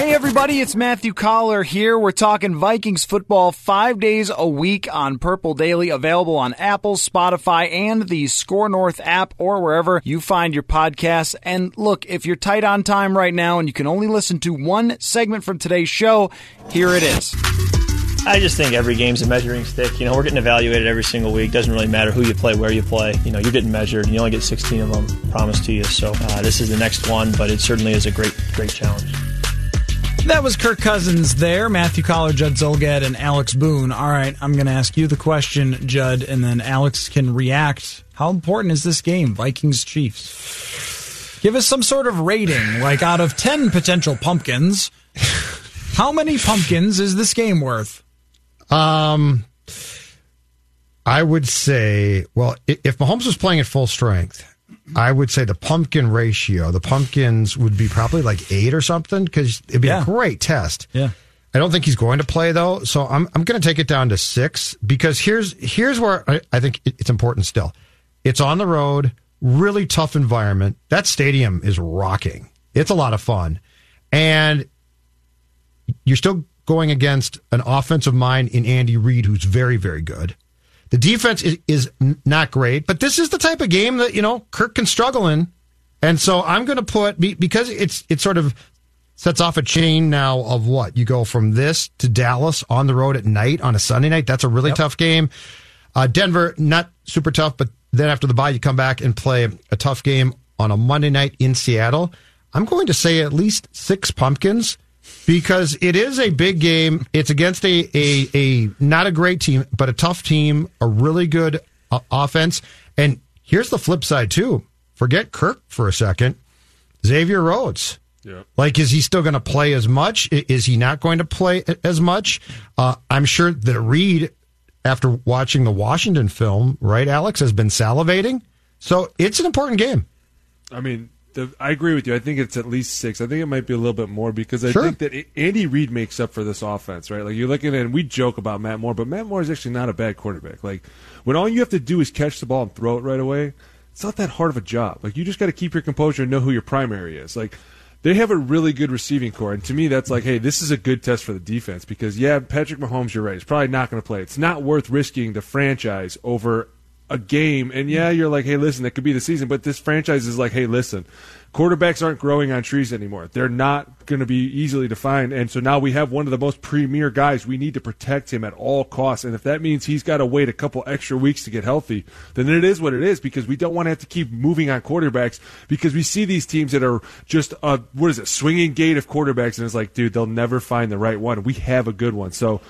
Hey everybody, it's Matthew Coller here. We're talking Vikings football five days a week on Purple Daily, available on Apple, Spotify, and the SKOR North app or wherever you find your podcasts. And look, if you're tight on time right now and you can only listen to one segment from today's show, here it is. I just think every game's a measuring stick. You know, we're getting evaluated every single week. Doesn't really matter who you play, where you play. You know, you're getting measured, and you only get 16 of them promised to you. So uh, this is the next one, but it certainly is a great, great challenge. That was Kirk Cousins there, Matthew Coller, Judd Zulgad, and Alex Boone. All right, I'm going to ask you the question, Judd, and then Alex can react. How important is this game, Vikings Chiefs? Give us some sort of rating, like out of 10 potential pumpkins, how many pumpkins is this game worth? Um, I would say, well, if Mahomes was playing at full strength, I would say the pumpkin ratio, the pumpkins would be probably like eight or something because it'd be Yeah. a great test. Yeah. I don't think he's going to play though, so I'm I'm going to take it down to six because here's here's where I, I think it's important. Still, it's on the road, really tough environment. That stadium is rocking. It's a lot of fun, and you're still going against an offensive mind in Andy Reid, who's very very good. The defense is, is not great, but this is the type of game that you know Kirk can struggle in, and so I'm going to put because it's it's sort of sets off a chain now of what you go from this to Dallas on the road at night on a Sunday night. That's a really tough game. Uh, Denver not super tough, but then after the bye you come back and play a tough game on a Monday night in Seattle. I'm going to say at least six pumpkins because it is a big game. It's against a a, a not a great team, but a tough team, a really good uh, offense. And here's the flip side too. Forget Kirk for a second. Xavier Rhodes. Yeah. Like, is he still going to play as much? Is he not going to play as much? Uh, I'm sure that Reid, after watching the Washington film, right, Alex, has been salivating. So it's an important game. I mean, the, I agree with you. I think it's at least six. I think it might be a little bit more because I Sure. think that Andy Reid makes up for this offense, right? Like you're looking at, and we joke about Matt Moore, but Matt Moore is actually not a bad quarterback. Like when all you have to do is catch the ball and throw it right away, it's not that hard of a job. Like you just got to keep your composure and know who your primary is. Like they have a really good receiving corps, and to me, that's like, hey, this is a good test for the defense because yeah, Patrick Mahomes, you're right, he's probably not going to play. It's not worth risking the franchise over a game. And yeah, you're like, hey, listen, that could be the season, but this franchise is like, hey, listen, quarterbacks aren't growing on trees anymore. They're not going to be easily defined. And so now we have one of the most premier guys. We need to protect him at all costs. And if that means he's got to wait a couple extra weeks to get healthy, then it is what it is because we don't want to have to keep moving on quarterbacks because we see these teams that are just a, what is it, swinging gate of quarterbacks. And it's like, dude, they'll never find the right one. We have a good one. So,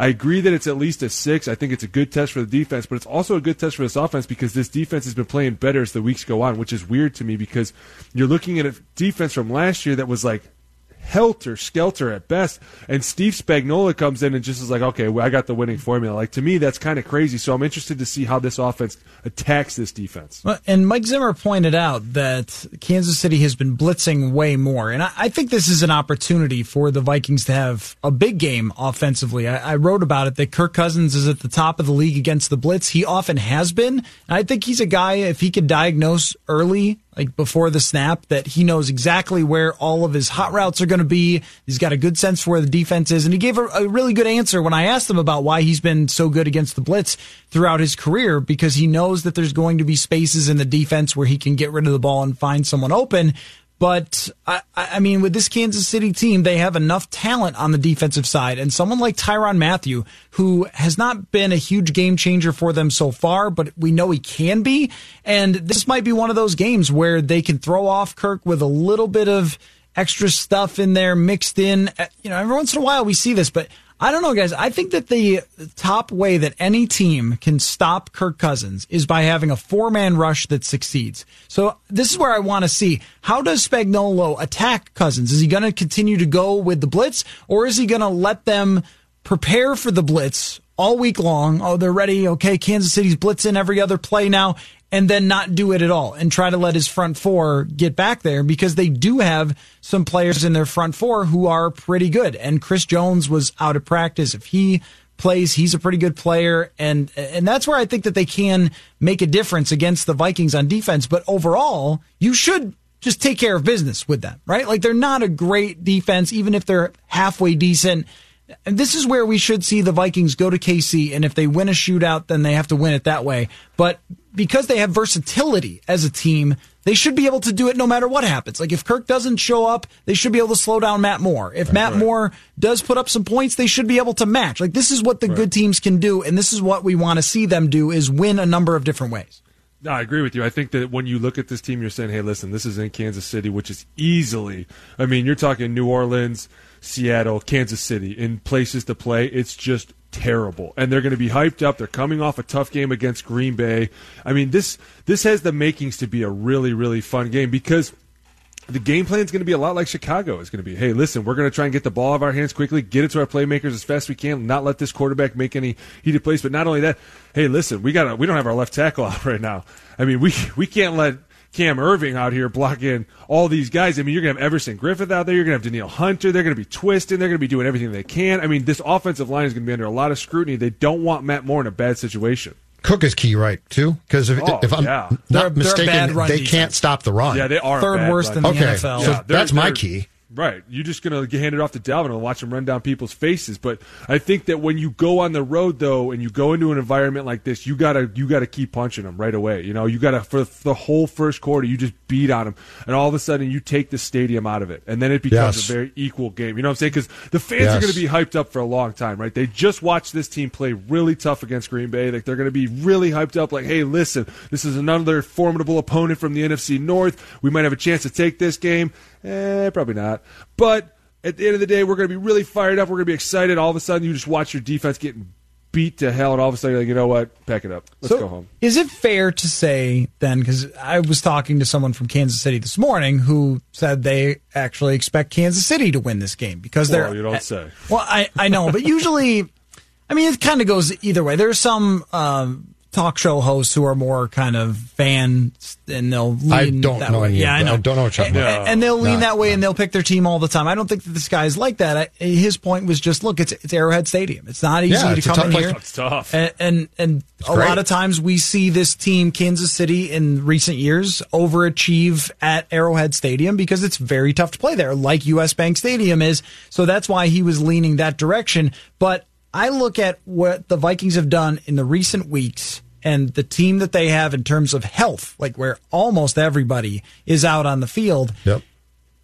I agree that it's at least a six. I think it's a good test for the defense, but it's also a good test for this offense because this defense has been playing better as the weeks go on, which is weird to me because you're looking at a defense from last year that was like helter skelter at best, and Steve Spagnuolo comes in and just is like, okay, well, I got the winning formula. Like to me, that's kind of crazy. So I'm interested to see how this offense attacks this defense. And Mike Zimmer pointed out that Kansas City has been blitzing way more. And I, I think this is an opportunity for the Vikings to have a big game offensively. I, I wrote about it that Kirk Cousins is at the top of the league against the blitz. He often has been. And I think he's a guy, if he could diagnose early, like before the snap, that he knows exactly where all of his hot routes are going to be. He's got a good sense for where the defense is. And he gave a, a really good answer when I asked him about why he's been so good against the blitz throughout his career because he knows that there's going to be spaces in the defense where he can get rid of the ball and find someone open. But I, I mean, with this Kansas City team, they have enough talent on the defensive side, and someone like Tyrann Mathieu, who has not been a huge game changer for them so far, but we know he can be. And this might be one of those games where they can throw off Kirk with a little bit of extra stuff in there mixed in. Uh, you know, every once in a while we see this, but I don't know, guys. I think that the top way that any team can stop Kirk Cousins is by having a four man rush that succeeds. So this is where I want to see how does Spagnuolo attack Cousins? Is he going to continue to go with the blitz or is he going to let them prepare for the blitz all week long? Oh, they're ready. Okay. Kansas City's blitzing every other play now and then not do it at all and try to let his front four get back there because they do have some players in their front four who are pretty good. And Chris Jones was out of practice. If he plays, he's a pretty good player. And, and that's where I think that they can make a difference against the Vikings on defense. But overall, you should just take care of business with them, right? Like they're not a great defense, even if they're halfway decent. And this is where we should see the Vikings go to KC, and if they win a shootout, then they have to win it that way. But because they have versatility as a team, they should be able to do it no matter what happens. Like if Kirk doesn't show up, they should be able to slow down Matt Moore. If Matt right. Moore does put up some points, they should be able to match. Like this is what the right. good teams can do, and this is what we want to see them do: is win a number of different ways. No, I agree with you. I think that when you look at this team, you're saying, "Hey, listen, this is in Kansas City, which is easily." I mean, you're talking New Orleans. Seattle, Kansas City in places to play. It's just terrible. And they're going to be hyped up. They're coming off a tough game against Green Bay. I mean, this this has the makings to be a really really fun game because the game plan is going to be a lot like Chicago is going to be. Hey, listen, we're going to try and get the ball out of our hands quickly, get it to our playmakers as fast as we can, not let this quarterback make any heated plays. But not only that, hey, listen, we got we don't have our left tackle out right now. I mean, we we can't let Cam Erving out here blocking all these guys. I mean, you're going to have Everson Griffen out there. You're going to have Danielle Hunter. They're going to be twisting. They're going to be doing everything they can. I mean, this offensive line is going to be under a lot of scrutiny. They don't want Matt Moore in a bad situation. Cook is key, right? Too, because if, oh, if, I'm yeah. not they're, mistaken, they're they defense. can't stop the run. Yeah, they are third worst in the okay. NFL. So yeah, that's my key. Right. You're just going to hand it off to Dalvin and watch him run down people's faces. But I think that when you go on the road though, and you go into an environment like this, you gotta you gotta keep punching them right away. You know, you gotta for the whole first quarter, you just beat on them, and all of a sudden you take the stadium out of it, and then it becomes yes. a very equal game. You know what I'm saying? Because the fans yes. are going to be hyped up for a long time, right? They just watched this team play really tough against Green Bay. Like they're going to be really hyped up. Like, hey, listen, this is another formidable opponent from the NFC North. We might have a chance to take this game. Eh, probably not. But at the end of the day, we're going to be really fired up. We're going to be excited. All of a sudden, you just watch your defense getting beat to hell, and all of a sudden, you're like, you know what? Pack it up. Let's so go home. Is it fair to say then, because I was talking to someone from Kansas City this morning who said they actually expect Kansas City to win this game because they're. you don't say. Well, I, I know, but usually. I mean, it kind of goes either way. There's some um, talk show hosts who are more kind of fans and they'll lean I don't that know way. yeah, I know. I don't know what you're and, and they'll lean that way and they'll pick their team all the time. I don't think that this guy is like that. I, his point was just, look, it's it's Arrowhead Stadium. It's not easy yeah, to come in place. here. It's tough. And and, and a great. lot of times we see this team, Kansas City, in recent years overachieve at Arrowhead Stadium because it's very tough to play there, like US Bank Stadium is. So that's why he was leaning that direction. But I look at what the Vikings have done in the recent weeks and the team that they have in terms of health, like where almost everybody is out on the field. Yep.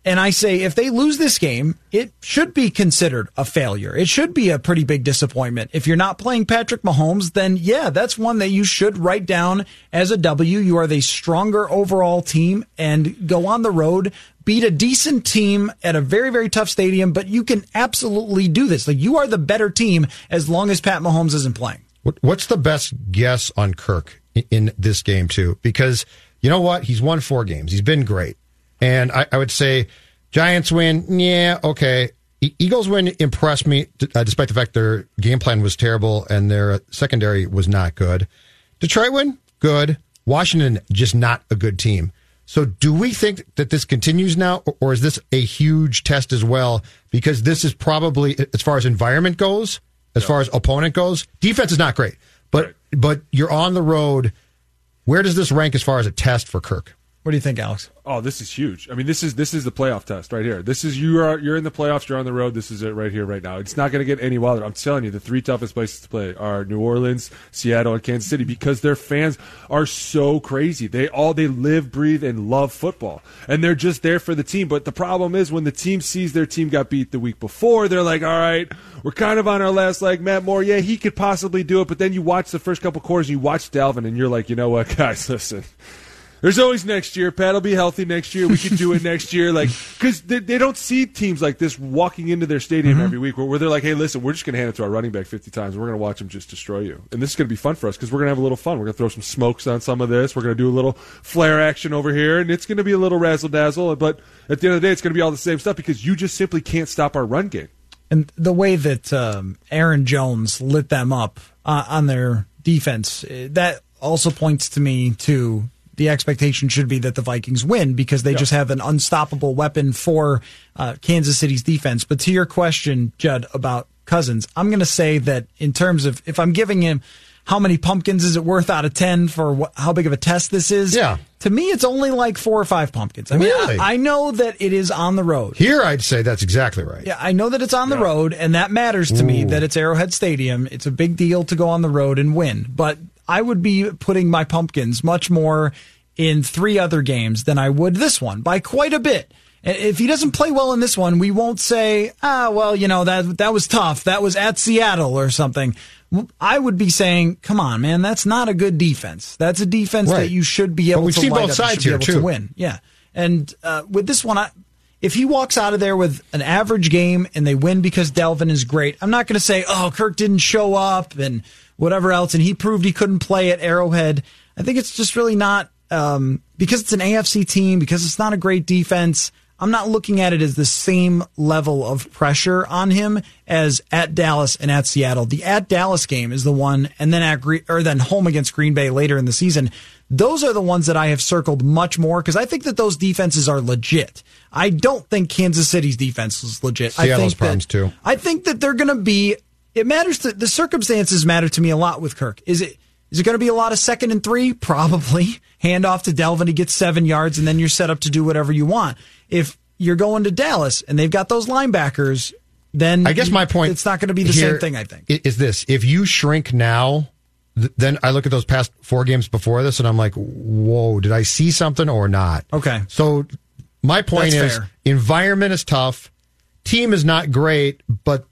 And I say if they lose this game, it should be considered a failure. It should be a pretty big disappointment. If you're not playing Patrick Mahomes, then yeah, that's one that you should write down as a W. You are the stronger overall team and go on the road, beat a decent team at a very, very tough stadium, but you can absolutely do this. Like you are the better team as long as Pat Mahomes isn't playing. What's the best guess on Kirk in this game too? Because you know what, he's won four games. He's been great, and I, I would say Giants win. Yeah, okay. Eagles win impressed me, uh, despite the fact their game plan was terrible and their secondary was not good. Detroit win, good. Washington just not a good team. So, do we think that this continues now, or is this a huge test as well? Because this is probably, as far as environment goes, as far as opponent goes. Defense is not great, but right. but you're on the road. Where does this rank as far as a test for Kirk? What do you think, Alex? Oh, this is huge. I mean, this is this is the playoff test right here. This is you are you're in the playoffs. You're on the road. This is it right here, right now. It's not going to get any wilder. I'm telling you, the three toughest places to play are New Orleans, Seattle, and Kansas City because their fans are so crazy. They all they live, breathe, and love football, and they're just there for the team. But the problem is when the team sees their team got beat the week before, they're like, "All right, we're kind of on our last leg." Matt Moore, yeah, he could possibly do it, but then you watch the first couple quarters, you watch Dalvin, and you're like, you know what, guys, listen. There's always next year. Pat will be healthy next year. We can do it next year. Like, because they, they, don't see teams like this walking into their stadium mm-hmm. every week where, where, they're like, hey, listen, we're just going to hand it to our running back 50 times. We're going to watch them just destroy you. And this is going to be fun for us because we're going to have a little fun. We're going to throw some smokes on some of this. We're going to do a little flare action over here. And it's going to be a little razzle dazzle. But at the end of the day, it's going to be all the same stuff because you just simply can't stop our run game. And the way that um, Aaron Jones lit them up uh, on their defense, eh, that also points to me to the expectation should be that the Vikings win because they just have an unstoppable weapon for uh, Kansas City's defense. But to your question, Judd, about Cousins, I'm going to say that in terms of if I'm giving him how many pumpkins is it worth out of 10 for what, how big of a test this is? Yeah. To me, it's only like four or five pumpkins. I mean, really? I, I, know that it is on the road. Here, I'd say that's exactly right. Yeah, I know that it's on the road, and that matters to Ooh. me that it's Arrowhead Stadium. It's a big deal to go on the road and win. But I would be putting my pumpkins much more in three other games than I would this one by quite a bit. If he doesn't play well in this one, we won't say, ah, well, you know, that, that was tough. That was at Seattle or something. I would be saying, come on, man, that's not a good defense. That's a defense right. that you should be able but we've to seen both sides here too. to win. Yeah. And uh, with this one, I, if he walks out of there with an average game and they win because Dalvin is great, I'm not going to say, oh, Kirk didn't show up and whatever else, and he proved he couldn't play at Arrowhead. I think it's just really not um, because it's an AFC team, because it's not a great defense. I'm not looking at it as the same level of pressure on him as at Dallas and at Seattle. The at Dallas game is the one, and then at or then home against Green Bay later in the season. Those are the ones that I have circled much more because I think that those defenses are legit. I don't think Kansas City's defense is legit. Seattle's I think problems that, too. I think that they're going to be. It matters. To, the circumstances matter to me a lot with Kirk. Is it? Is it going to be a lot of second and three? Probably. Hand off to Dalvin, he gets seven yards, and then you're set up to do whatever you want. If you're going to Dallas and they've got those linebackers, then I guess my point it's not going to be the same thing. I think is this: if you shrink now, then I look at those past four games before this, and I'm like, whoa, did I see something or not? Okay. So my point That's is, fair. environment is tough. Team is not great, but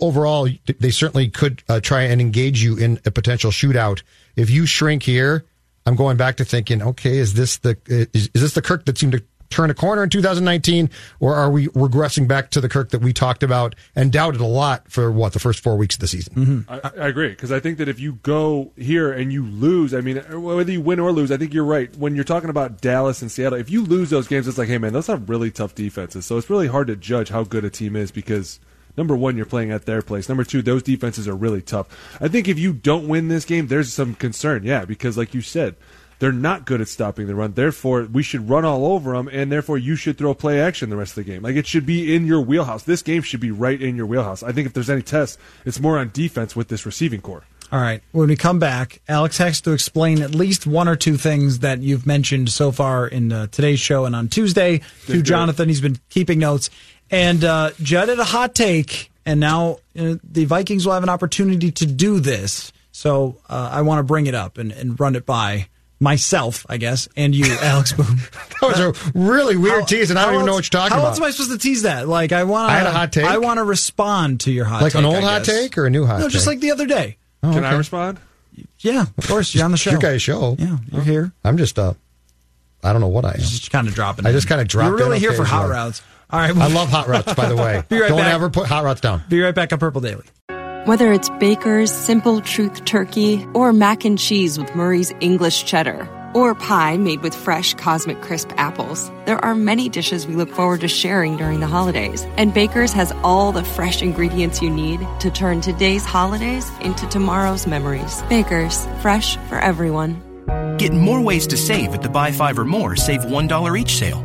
overall, they certainly could uh, try and engage you in a potential shootout. If you shrink here, I'm going back to thinking, okay, is this the is, is this the Kirk that seemed to turn a corner in 2019, or are we regressing back to the Kirk that we talked about and doubted a lot for what the first four weeks of the season? Mm-hmm. I, I, agree because I think that if you go here and you lose, I mean, whether you win or lose, I think you're right. When you're talking about Dallas and Seattle, if you lose those games, it's like, hey man, those are really tough defenses. So it's really hard to judge how good a team is because number one, you're playing at their place. Number two, those defenses are really tough. I think if you don't win this game, there's some concern, yeah, because like you said, they're not good at stopping the run. Therefore, we should run all over them, and therefore you should throw play action the rest of the game. Like it should be in your wheelhouse. This game should be right in your wheelhouse. I think if there's any test, it's more on defense with this receiving corps. All right. When we come back, Alex has to explain at least one or two things that you've mentioned so far in uh, today's show and on Tuesday to Jonathan. He's been keeping notes. And uh, Judd had a hot take, and now uh, the Vikings will have an opportunity to do this. So uh, I want to bring it up and, and run it by myself, I guess, and you, Alex Boone. that was a really weird how, tease, and I don't even know what you're talking how about. How else am I supposed to tease that? Like, I want. I had a hot take. I want to respond to your hot, take. like take, an old hot take or a new hot. Take? No, take? just like the other day. Oh, Can okay. I respond? Yeah, of course. You're on the show. your guys' show. Yeah, you're here. I'm just uh, I don't know what I am. Just kind of dropping. I just kind of dropped. You're really here for hot routes. All right. Well, I love hot routes. By the way, right don't back. ever put hot routes down. Be right back on Purple Daily. Whether it's Baker's Simple Truth Turkey or mac and cheese with Murray's English Cheddar or pie made with fresh Cosmic Crisp apples, there are many dishes we look forward to sharing during the holidays. And Baker's has all the fresh ingredients you need to turn today's holidays into tomorrow's memories. Baker's, fresh for everyone. Get more ways to save at the Buy Five or More Save $1 each sale.